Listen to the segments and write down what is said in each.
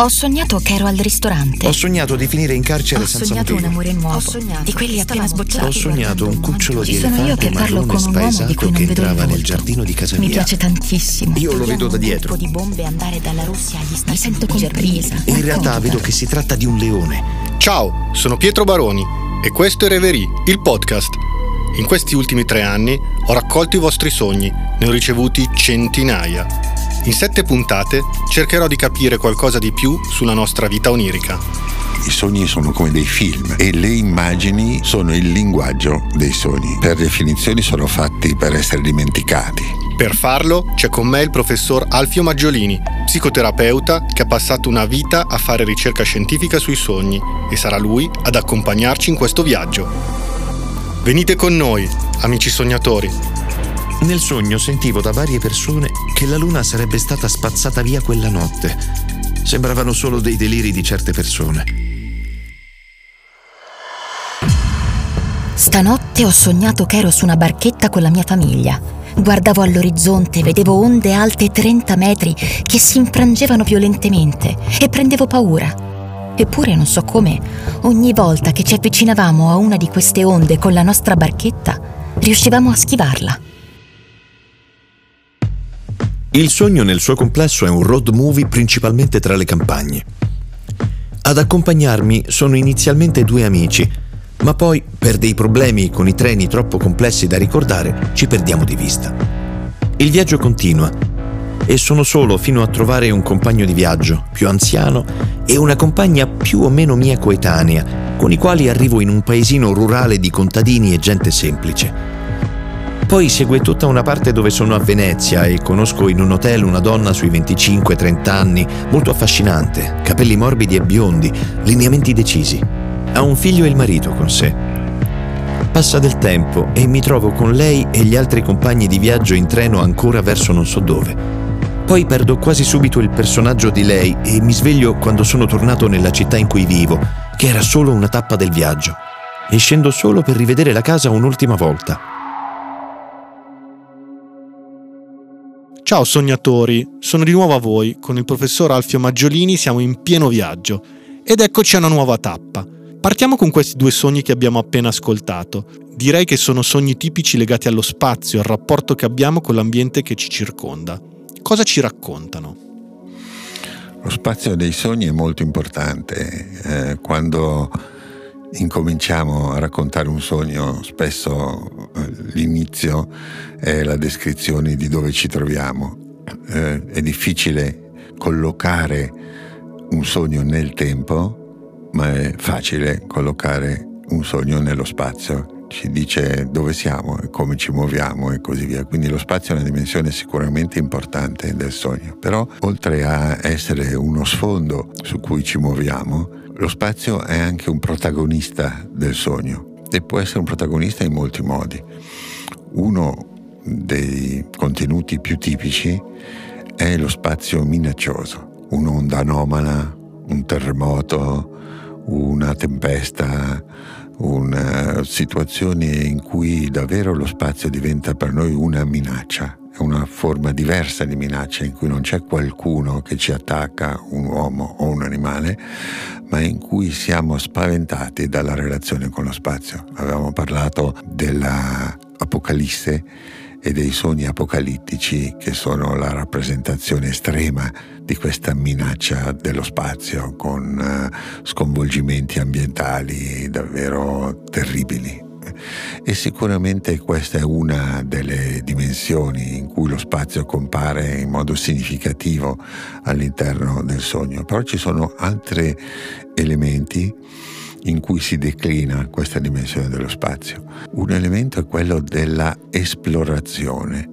Ho sognato che ero al ristorante. Ho sognato di finire in carcere Ho senza sognato motivo. un amore nuovo. di quelli appena sbocciati. Ho sognato un cucciolo di sono io elefante che parlo marrone con un uomo di spaesato cui non che vedo entrava nel giardino di casa Mi mia. piace tantissimo. Io lo vedo da dietro. di bombe andare dalla Russia agli Stati Mi sento compresa. In realtà vedo che si tratta di un leone. Ciao, sono Pietro Baroni e questo è Reverie, il podcast. In questi ultimi tre anni ho raccolto i vostri sogni, ne ho ricevuti centinaia. In sette puntate cercherò di capire qualcosa di più sulla nostra vita onirica. I sogni sono come dei film e le immagini sono il linguaggio dei sogni. Per definizione sono fatti per essere dimenticati. Per farlo c'è con me il professor Alfio Maggiolini, psicoterapeuta che ha passato una vita a fare ricerca scientifica sui sogni e sarà lui ad accompagnarci in questo viaggio. Venite con noi, amici sognatori. Nel sogno sentivo da varie persone che la luna sarebbe stata spazzata via quella notte. Sembravano solo dei deliri di certe persone. Stanotte ho sognato che ero su una barchetta con la mia famiglia. Guardavo all'orizzonte, vedevo onde alte 30 metri che si infrangevano violentemente e prendevo paura. Eppure non so come, ogni volta che ci avvicinavamo a una di queste onde con la nostra barchetta, riuscivamo a schivarla. Il sogno nel suo complesso è un road movie principalmente tra le campagne. Ad accompagnarmi sono inizialmente due amici, ma poi, per dei problemi con i treni troppo complessi da ricordare, ci perdiamo di vista. Il viaggio continua e sono solo fino a trovare un compagno di viaggio più anziano e una compagna più o meno mia coetanea, con i quali arrivo in un paesino rurale di contadini e gente semplice. Poi segue tutta una parte dove sono a Venezia e conosco in un hotel una donna sui 25-30 anni, molto affascinante, capelli morbidi e biondi, lineamenti decisi. Ha un figlio e il marito con sé. Passa del tempo e mi trovo con lei e gli altri compagni di viaggio in treno ancora verso non so dove. Poi perdo quasi subito il personaggio di lei e mi sveglio quando sono tornato nella città in cui vivo, che era solo una tappa del viaggio. E scendo solo per rivedere la casa un'ultima volta. Ciao sognatori, sono di nuovo a voi, con il professor Alfio Maggiolini siamo in pieno viaggio ed eccoci a una nuova tappa. Partiamo con questi due sogni che abbiamo appena ascoltato. Direi che sono sogni tipici legati allo spazio, al rapporto che abbiamo con l'ambiente che ci circonda. Cosa ci raccontano? Lo spazio dei sogni è molto importante. Eh, quando incominciamo a raccontare un sogno, spesso eh, l'inizio è la descrizione di dove ci troviamo. Eh, è difficile collocare un sogno nel tempo, ma è facile collocare un sogno nello spazio. Ci dice dove siamo e come ci muoviamo e così via. Quindi lo spazio è una dimensione sicuramente importante del sogno. Però oltre a essere uno sfondo su cui ci muoviamo, lo spazio è anche un protagonista del sogno e può essere un protagonista in molti modi. Uno dei contenuti più tipici è lo spazio minaccioso, un'onda anomala, un terremoto, una tempesta, una situazione in cui davvero lo spazio diventa per noi una minaccia, è una forma diversa di minaccia in cui non c'è qualcuno che ci attacca, un uomo o un animale, ma in cui siamo spaventati dalla relazione con lo spazio. Avevamo parlato dell'Apocalisse e dei sogni apocalittici che sono la rappresentazione estrema di questa minaccia dello spazio con eh, sconvolgimenti ambientali davvero terribili. E sicuramente questa è una delle dimensioni in cui lo spazio compare in modo significativo all'interno del sogno, però ci sono altri elementi in cui si declina questa dimensione dello spazio. Un elemento è quello della esplorazione.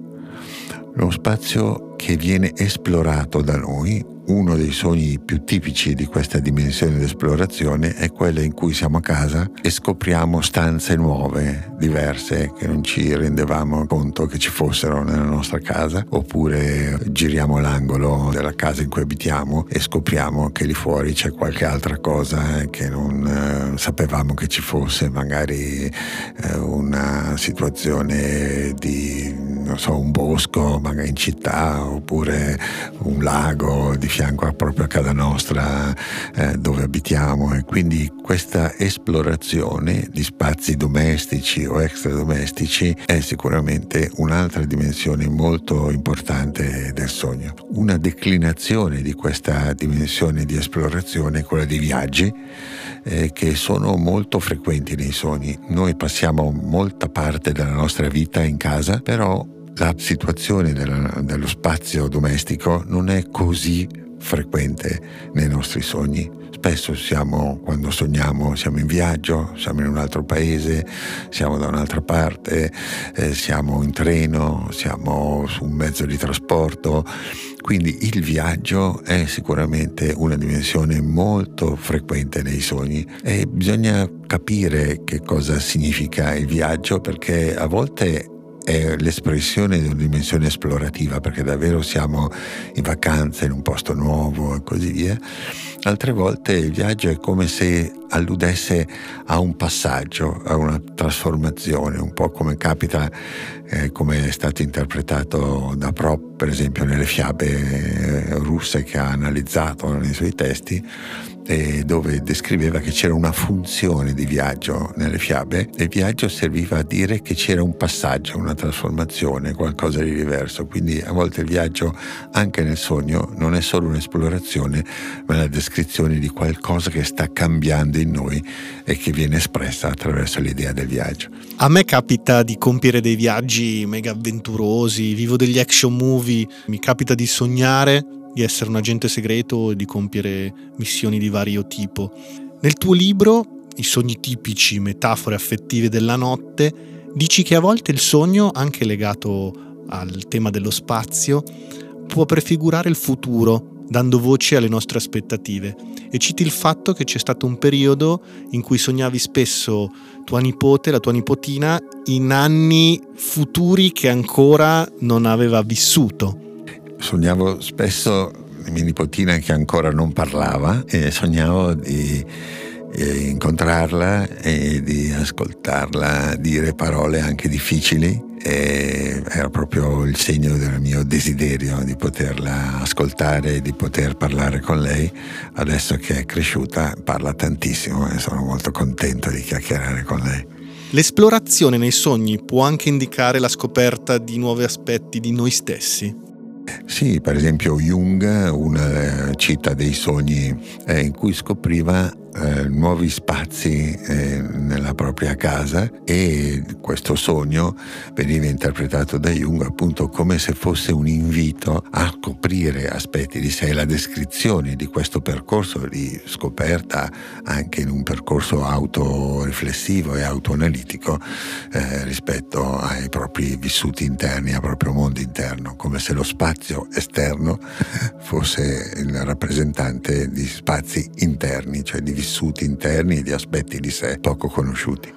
Lo spazio che viene esplorato da noi, uno dei sogni più tipici di questa dimensione di esplorazione è quello in cui siamo a casa e scopriamo stanze nuove, diverse, che non ci rendevamo conto che ci fossero nella nostra casa, oppure giriamo l'angolo della casa in cui abitiamo e scopriamo che lì fuori c'è qualche altra cosa che non eh, sapevamo che ci fosse, magari eh, una situazione di so, un bosco magari in città oppure un lago di fianco proprio a casa nostra eh, dove abitiamo e quindi questa esplorazione di spazi domestici o extradomestici è sicuramente un'altra dimensione molto importante del sogno. Una declinazione di questa dimensione di esplorazione è quella dei viaggi eh, che sono molto frequenti nei sogni. Noi passiamo molta parte della nostra vita in casa, però la situazione della, dello spazio domestico non è così frequente nei nostri sogni. Spesso siamo, quando sogniamo, siamo in viaggio, siamo in un altro paese, siamo da un'altra parte, eh, siamo in treno, siamo su un mezzo di trasporto. Quindi il viaggio è sicuramente una dimensione molto frequente nei sogni e bisogna capire che cosa significa il viaggio perché a volte è l'espressione di una dimensione esplorativa, perché davvero siamo in vacanza in un posto nuovo e così via. Altre volte il viaggio è come se alludesse a un passaggio, a una trasformazione, un po' come capita, eh, come è stato interpretato da Prop, per esempio, nelle fiabe eh, russe che ha analizzato nei suoi testi eh, dove descriveva che c'era una funzione di viaggio nelle fiabe e viaggio serviva a dire che c'era un passaggio, una trasformazione, qualcosa di diverso. Quindi a volte il viaggio anche nel sogno non è solo un'esplorazione, ma la descrizione di qualcosa che sta cambiando in noi e che viene espressa attraverso l'idea del viaggio. A me capita di compiere dei viaggi mega avventurosi, vivo degli action movie, mi capita di sognare di essere un agente segreto e di compiere missioni di vario tipo. Nel tuo libro, I sogni tipici, metafore affettive della notte, dici che a volte il sogno, anche legato al tema dello spazio, può prefigurare il futuro, dando voce alle nostre aspettative. E citi il fatto che c'è stato un periodo in cui sognavi spesso tua nipote, la tua nipotina, in anni futuri che ancora non aveva vissuto sognavo spesso mia nipotina che ancora non parlava e sognavo di incontrarla e di ascoltarla dire parole anche difficili e era proprio il segno del mio desiderio di poterla ascoltare e di poter parlare con lei. Adesso che è cresciuta parla tantissimo e sono molto contento di chiacchierare con lei. L'esplorazione nei sogni può anche indicare la scoperta di nuovi aspetti di noi stessi? Sì, per esempio Jung, una città dei sogni eh, in cui scopriva eh, nuovi spazi eh, nella propria casa e questo sogno veniva interpretato da Jung appunto come se fosse un invito a scoprire aspetti di sé, la descrizione di questo percorso di scoperta anche in un percorso autoriflessivo e autoanalitico eh, rispetto ai propri vissuti interni, al proprio mondo interno, come se lo spazio esterno fosse il rappresentante di spazi interni, cioè di vissuti interni e di aspetti di sé poco conosciuti.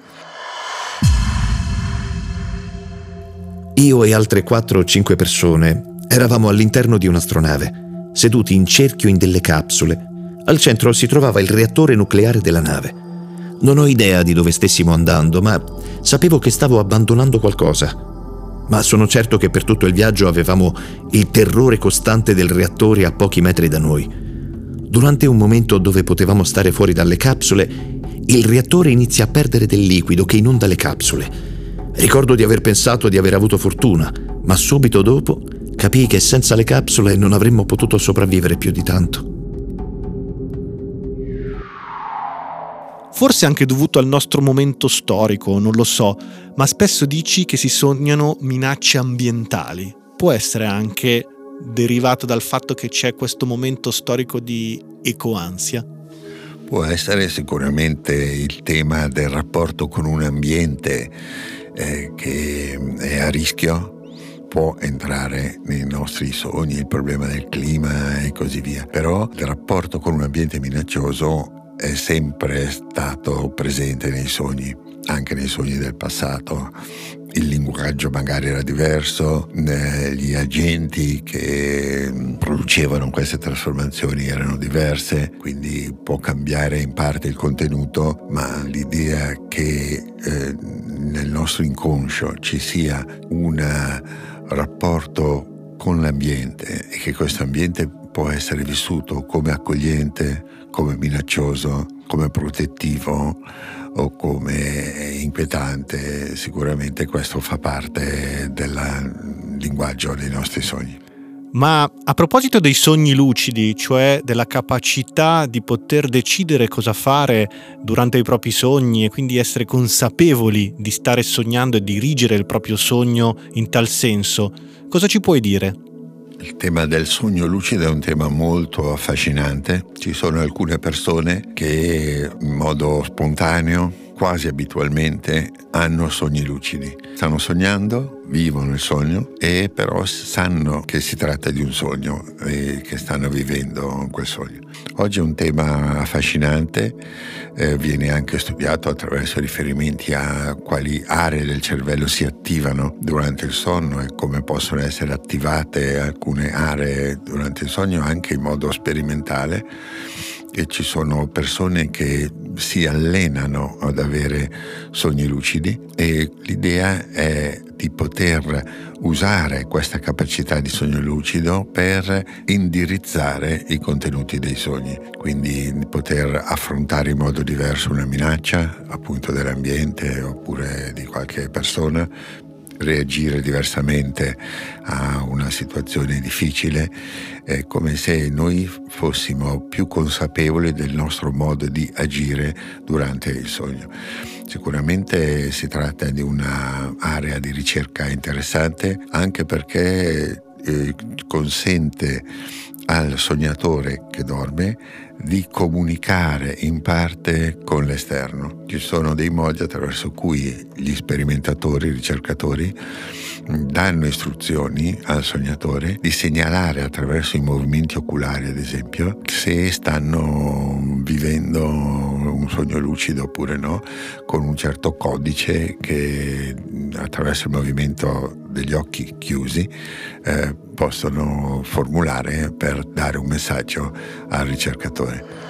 Io e altre 4 o 5 persone eravamo all'interno di un'astronave, seduti in cerchio in delle capsule. Al centro si trovava il reattore nucleare della nave. Non ho idea di dove stessimo andando, ma sapevo che stavo abbandonando qualcosa. Ma sono certo che per tutto il viaggio avevamo il terrore costante del reattore a pochi metri da noi. Durante un momento dove potevamo stare fuori dalle capsule, il reattore inizia a perdere del liquido che inonda le capsule. Ricordo di aver pensato di aver avuto fortuna, ma subito dopo capii che senza le capsule non avremmo potuto sopravvivere più di tanto. Forse anche dovuto al nostro momento storico, non lo so, ma spesso dici che si sognano minacce ambientali. Può essere anche derivato dal fatto che c'è questo momento storico di ecoansia? Può essere sicuramente il tema del rapporto con un ambiente eh, che è a rischio, può entrare nei nostri sogni, il problema del clima e così via, però il rapporto con un ambiente minaccioso è sempre stato presente nei sogni, anche nei sogni del passato. Il linguaggio magari era diverso, eh, gli agenti che producevano queste trasformazioni erano diverse, quindi può cambiare in parte il contenuto, ma l'idea che eh, nel nostro inconscio ci sia una rapporto con l'ambiente e che questo ambiente può essere vissuto come accogliente, come minaccioso, come protettivo o come inquietante, sicuramente questo fa parte del linguaggio dei nostri sogni. Ma a proposito dei sogni lucidi, cioè della capacità di poter decidere cosa fare durante i propri sogni e quindi essere consapevoli di stare sognando e dirigere il proprio sogno in tal senso, cosa ci puoi dire? Il tema del sogno lucido è un tema molto affascinante. Ci sono alcune persone che in modo spontaneo quasi abitualmente hanno sogni lucidi. Stanno sognando, vivono il sogno e però sanno che si tratta di un sogno e che stanno vivendo quel sogno. Oggi è un tema affascinante, eh, viene anche studiato attraverso riferimenti a quali aree del cervello si attivano durante il sonno e come possono essere attivate alcune aree durante il sogno anche in modo sperimentale e ci sono persone che si allenano ad avere sogni lucidi e l'idea è di poter usare questa capacità di sogno lucido per indirizzare i contenuti dei sogni, quindi di poter affrontare in modo diverso una minaccia appunto dell'ambiente oppure di qualche persona reagire diversamente a una situazione difficile, è come se noi fossimo più consapevoli del nostro modo di agire durante il sogno. Sicuramente si tratta di un'area di ricerca interessante anche perché eh, consente al sognatore che dorme di comunicare in parte con l'esterno. Ci sono dei modi attraverso cui gli sperimentatori, i ricercatori, danno istruzioni al sognatore di segnalare attraverso i movimenti oculari, ad esempio, se stanno vivendo un sogno lucido oppure no, con un certo codice che attraverso il movimento degli occhi chiusi eh, possono formulare per dare un messaggio al ricercatore.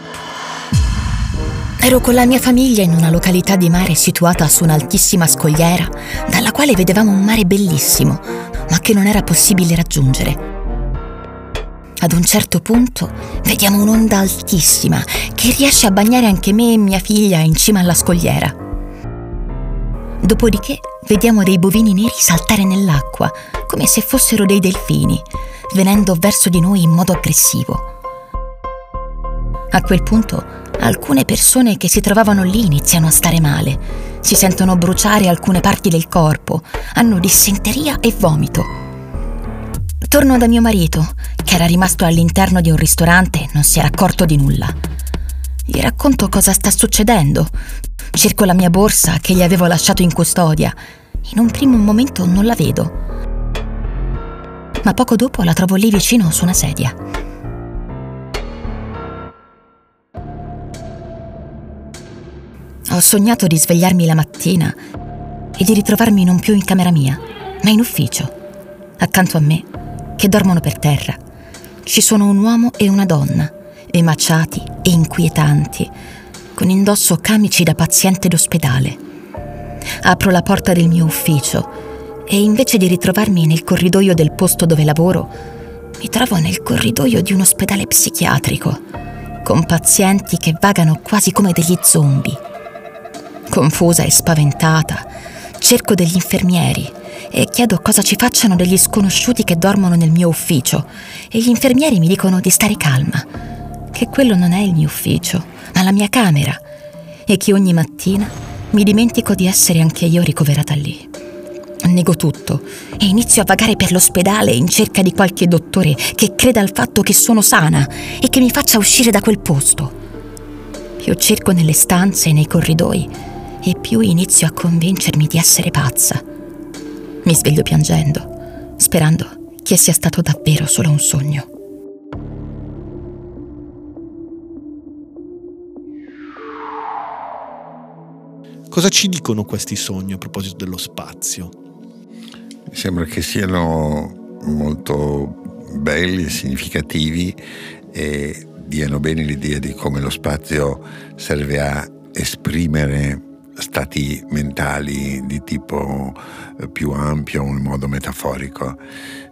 Ero con la mia famiglia in una località di mare situata su un'altissima scogliera, dalla quale vedevamo un mare bellissimo, ma che non era possibile raggiungere. Ad un certo punto vediamo un'onda altissima che riesce a bagnare anche me e mia figlia in cima alla scogliera. Dopodiché vediamo dei bovini neri saltare nell'acqua, come se fossero dei delfini, venendo verso di noi in modo aggressivo. A quel punto alcune persone che si trovavano lì iniziano a stare male, si sentono bruciare alcune parti del corpo, hanno dissenteria e vomito. Torno da mio marito, che era rimasto all'interno di un ristorante e non si era accorto di nulla. Gli racconto cosa sta succedendo, Cerco la mia borsa che gli avevo lasciato in custodia. In un primo momento non la vedo. Ma poco dopo la trovo lì vicino su una sedia. Ho sognato di svegliarmi la mattina e di ritrovarmi non più in camera mia, ma in ufficio, accanto a me, che dormono per terra. Ci sono un uomo e una donna, emaciati e inquietanti, con indosso camici da paziente d'ospedale. Apro la porta del mio ufficio e invece di ritrovarmi nel corridoio del posto dove lavoro, mi trovo nel corridoio di un ospedale psichiatrico, con pazienti che vagano quasi come degli zombie. Confusa e spaventata, cerco degli infermieri e chiedo cosa ci facciano degli sconosciuti che dormono nel mio ufficio e gli infermieri mi dicono di stare calma, che quello non è il mio ufficio ma la mia camera e che ogni mattina mi dimentico di essere anche io ricoverata lì. Nego tutto e inizio a vagare per l'ospedale in cerca di qualche dottore che creda al fatto che sono sana e che mi faccia uscire da quel posto. Più cerco nelle stanze e nei corridoi e più inizio a convincermi di essere pazza. Mi sveglio piangendo, sperando che sia stato davvero solo un sogno. Cosa ci dicono questi sogni a proposito dello spazio? Mi sembra che siano molto belli e significativi e diano bene l'idea di come lo spazio serve a esprimere stati mentali di tipo eh, più ampio in modo metaforico.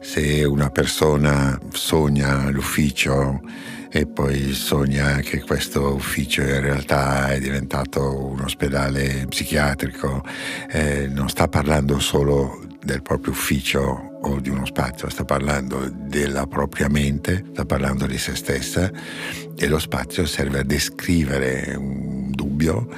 Se una persona sogna l'ufficio e poi sogna che questo ufficio in realtà è diventato un ospedale psichiatrico, eh, non sta parlando solo del proprio ufficio o di uno spazio, sta parlando della propria mente, sta parlando di se stessa e lo spazio serve a descrivere un dubbio,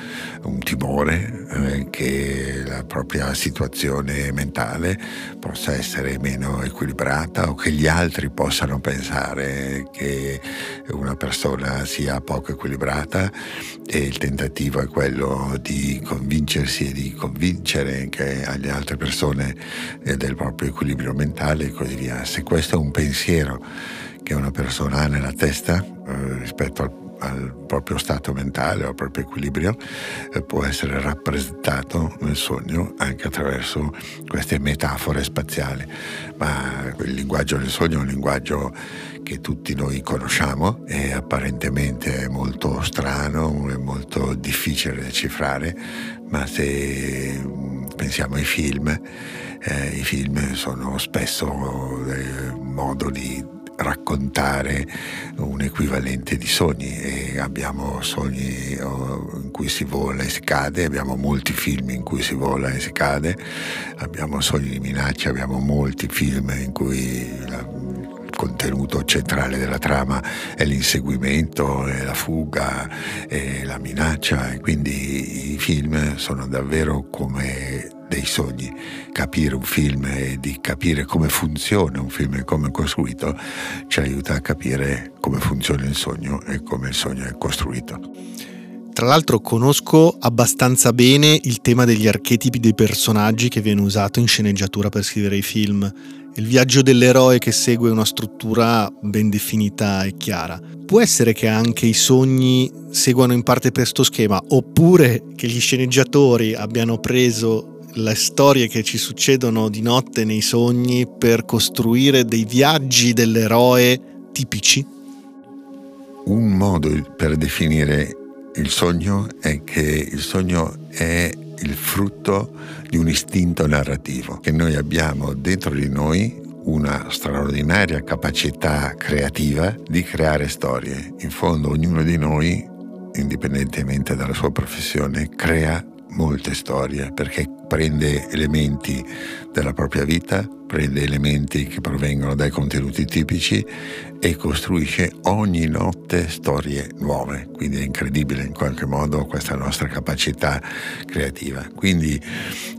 un timore eh, che la propria situazione mentale possa essere meno equilibrata o che gli altri possano pensare che una persona sia poco equilibrata e il tentativo è quello di convincersi e di convincere anche alle altre persone eh, del proprio equilibrio mentale e così via. Se questo è un pensiero che una persona ha nella testa eh, rispetto al al proprio stato mentale, al proprio equilibrio, eh, può essere rappresentato nel sogno anche attraverso queste metafore spaziali. Ma il linguaggio del sogno è un linguaggio che tutti noi conosciamo, è apparentemente molto strano, è molto difficile da decifrare, ma se mm, pensiamo ai film, eh, i film sono spesso il modo di raccontare un equivalente di sogni. E abbiamo sogni in cui si vola e si cade, abbiamo molti film in cui si vola e si cade, abbiamo sogni di minaccia, abbiamo molti film in cui il contenuto centrale della trama è l'inseguimento, è la fuga, è la minaccia e quindi i film sono davvero come dei sogni. Capire un film e di capire come funziona un film e come è costruito ci aiuta a capire come funziona il sogno e come il sogno è costruito. Tra l'altro conosco abbastanza bene il tema degli archetipi dei personaggi che viene usato in sceneggiatura per scrivere i film. Il viaggio dell'eroe che segue una struttura ben definita e chiara. Può essere che anche i sogni seguano in parte questo schema, oppure che gli sceneggiatori abbiano preso le storie che ci succedono di notte nei sogni per costruire dei viaggi dell'eroe tipici? Un modo per definire il sogno è che il sogno è il frutto di un istinto narrativo, che noi abbiamo dentro di noi una straordinaria capacità creativa di creare storie. In fondo ognuno di noi, indipendentemente dalla sua professione, crea molte storie perché prende elementi della propria vita, prende elementi che provengono dai contenuti tipici e costruisce ogni notte storie nuove. Quindi è incredibile in qualche modo questa nostra capacità creativa. Quindi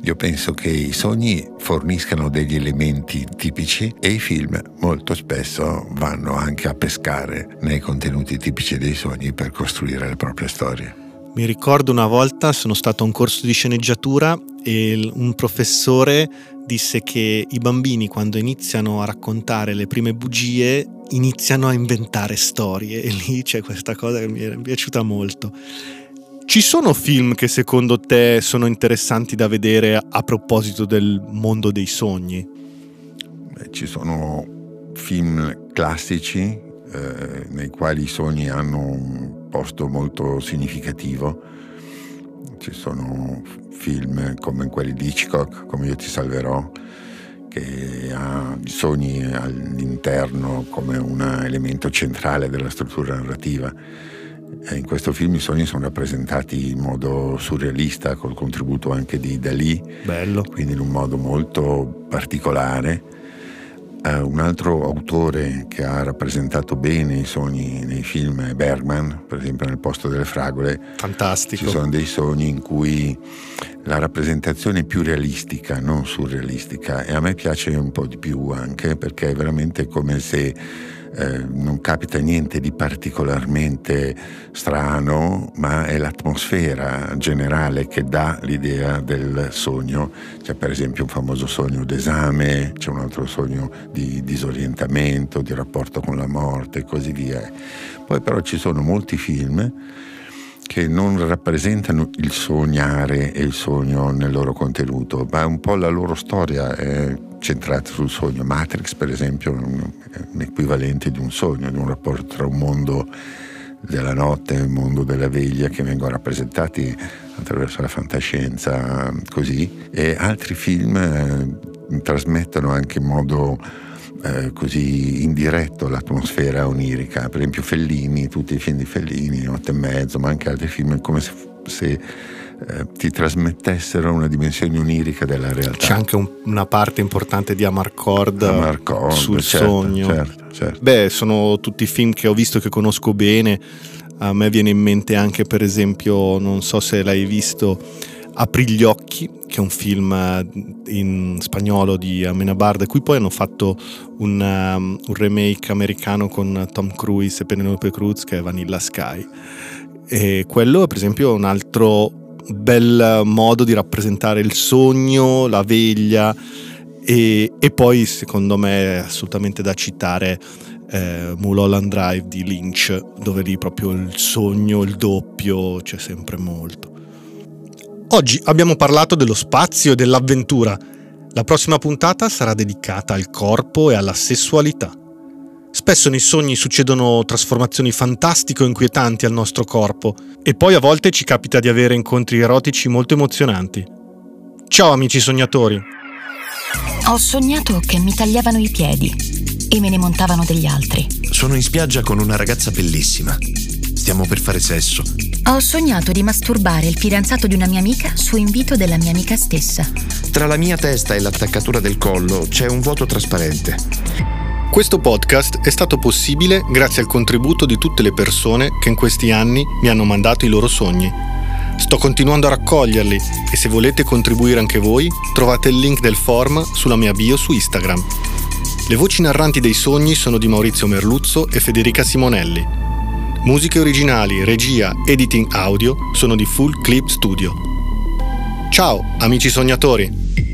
io penso che i sogni forniscano degli elementi tipici e i film molto spesso vanno anche a pescare nei contenuti tipici dei sogni per costruire le proprie storie. Mi ricordo una volta sono stato a un corso di sceneggiatura e un professore disse che i bambini quando iniziano a raccontare le prime bugie iniziano a inventare storie e lì c'è questa cosa che mi è piaciuta molto. Ci sono film che secondo te sono interessanti da vedere a proposito del mondo dei sogni? Beh, ci sono film classici eh, nei quali i sogni hanno posto molto significativo. Ci sono film come quelli di Hitchcock, come Io ti salverò, che ha i sogni all'interno come un elemento centrale della struttura narrativa. E in questo film i sogni sono rappresentati in modo surrealista, col contributo anche di Dalì, Bello. quindi in un modo molto particolare Uh, un altro autore che ha rappresentato bene i sogni nei film è Bergman, per esempio nel posto delle fragole. Fantastico. Ci sono dei sogni in cui la rappresentazione è più realistica, non surrealistica e a me piace un po' di più anche perché è veramente come se eh, non capita niente di particolarmente strano, ma è l'atmosfera generale che dà l'idea del sogno. C'è per esempio un famoso sogno d'esame, c'è un altro sogno di disorientamento, di rapporto con la morte e così via. Poi però ci sono molti film che non rappresentano il sognare e il sogno nel loro contenuto, ma un po' la loro storia è centrata sul sogno. Matrix, per esempio, è un equivalente di un sogno, di un rapporto tra un mondo della notte e il mondo della veglia che vengono rappresentati attraverso la fantascienza, così, e altri film eh, trasmettono anche in modo eh, così indiretto l'atmosfera onirica, per esempio Fellini, tutti i film di Fellini, Notte e mezzo, ma anche altri film, come se, se eh, ti trasmettessero una dimensione onirica della realtà. C'è anche un, una parte importante di Amarcord, Amarcord sul certo, sogno. Certo, certo. Beh, sono tutti film che ho visto che conosco bene. A me viene in mente anche, per esempio, non so se l'hai visto, Apri gli occhi, che è un film eh, in spagnolo di Amenabar, da cui poi hanno fatto un, um, un remake americano con Tom Cruise e Penelope Cruz, che è Vanilla Sky. E quello, per esempio, un altro bel modo di rappresentare il sogno, la veglia e, e poi secondo me è assolutamente da citare eh, Mulholland Drive di Lynch dove lì proprio il sogno, il doppio c'è sempre molto. Oggi abbiamo parlato dello spazio e dell'avventura. La prossima puntata sarà dedicata al corpo e alla sessualità. Spesso nei sogni succedono trasformazioni fantastiche o inquietanti al nostro corpo e poi a volte ci capita di avere incontri erotici molto emozionanti. Ciao amici sognatori! Ho sognato che mi tagliavano i piedi e me ne montavano degli altri. Sono in spiaggia con una ragazza bellissima. Stiamo per fare sesso. Ho sognato di masturbare il fidanzato di una mia amica su invito della mia amica stessa. Tra la mia testa e l'attaccatura del collo c'è un vuoto trasparente. Questo podcast è stato possibile grazie al contributo di tutte le persone che in questi anni mi hanno mandato i loro sogni. Sto continuando a raccoglierli e se volete contribuire anche voi trovate il link del form sulla mia bio su Instagram. Le voci narranti dei sogni sono di Maurizio Merluzzo e Federica Simonelli. Musiche originali, regia, editing audio sono di Full Clip Studio. Ciao amici sognatori!